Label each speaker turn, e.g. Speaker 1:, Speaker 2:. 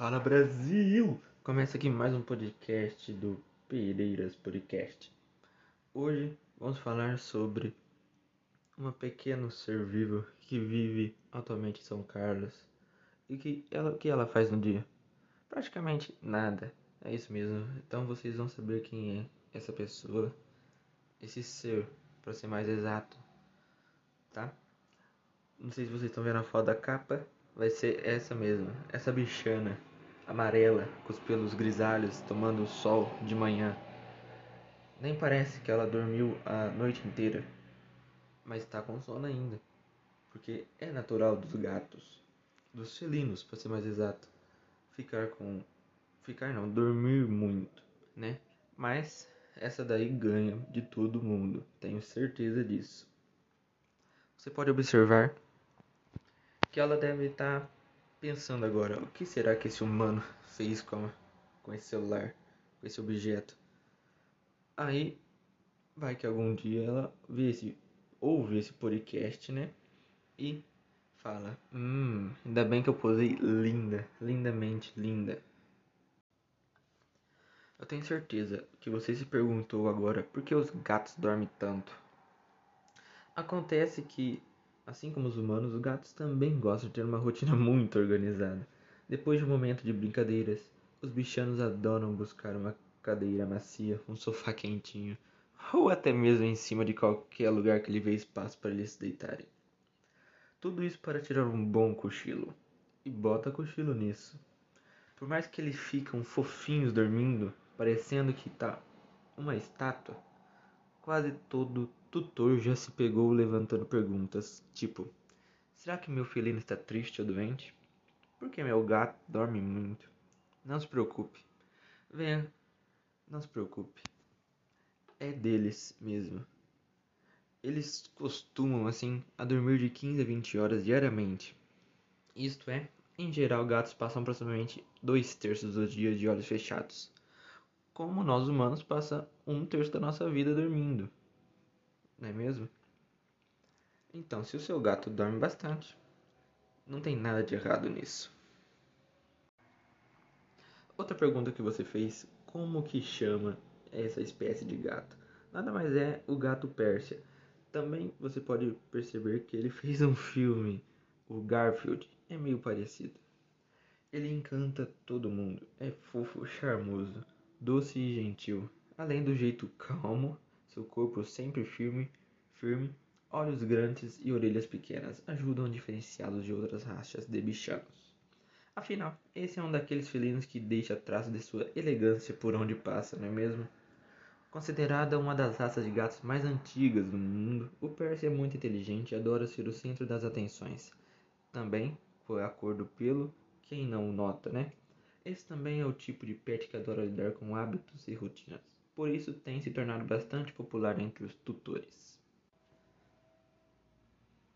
Speaker 1: Fala Brasil! Começa aqui mais um podcast do Pereiras Podcast. Hoje vamos falar sobre uma pequeno ser vivo que vive atualmente em São Carlos e que ela que ela faz no dia? Praticamente nada. É isso mesmo. Então vocês vão saber quem é essa pessoa, esse ser, para ser mais exato, tá? Não sei se vocês estão vendo a foto da capa, vai ser essa mesmo, essa bichana amarela, com os pelos grisalhos, tomando o sol de manhã. Nem parece que ela dormiu a noite inteira, mas está com sono ainda, porque é natural dos gatos, dos felinos, para ser mais exato, ficar com ficar não, dormir muito, né? Mas essa daí ganha de todo mundo, tenho certeza disso. Você pode observar que ela deve estar pensando agora, o que será que esse humano fez com, com esse celular, com esse objeto? Aí vai que algum dia ela vê esse, ouve esse podcast, né? E fala, hum, ainda bem que eu posei linda, lindamente linda. Eu tenho certeza que você se perguntou agora por que os gatos dormem tanto. Acontece que Assim como os humanos, os gatos também gostam de ter uma rotina muito organizada. Depois de um momento de brincadeiras, os bichanos adoram buscar uma cadeira macia, um sofá quentinho, ou até mesmo em cima de qualquer lugar que lhe vê espaço para eles se deitarem. Tudo isso para tirar um bom cochilo. E bota cochilo nisso. Por mais que eles ficam fofinhos dormindo, parecendo que tá uma estátua, quase todo tutor já se pegou levantando perguntas, tipo: Será que meu felino está triste ou doente? Por que meu gato dorme muito? Não se preocupe. Venha, não se preocupe. É deles mesmo. Eles costumam, assim, a dormir de 15 a 20 horas diariamente. Isto é, em geral, gatos passam aproximadamente dois terços dos dias de olhos fechados. Como nós humanos passa um terço da nossa vida dormindo não é mesmo? Então, se o seu gato dorme bastante, não tem nada de errado nisso. Outra pergunta que você fez, como que chama essa espécie de gato? Nada mais é o gato Pérsia. Também você pode perceber que ele fez um filme, o Garfield, é meio parecido. Ele encanta todo mundo, é fofo, charmoso, doce e gentil, além do jeito calmo seu corpo sempre firme, firme, olhos grandes e orelhas pequenas ajudam a diferenciá-los de outras raças de bichanos. Afinal, esse é um daqueles felinos que deixa traço de sua elegância por onde passa, não é mesmo? Considerada uma das raças de gatos mais antigas do mundo, o Percy é muito inteligente e adora ser o centro das atenções. Também, por a cor do pelo, quem não o nota, né? Esse também é o tipo de pet que adora lidar com hábitos e rotinas por isso tem se tornado bastante popular entre os tutores.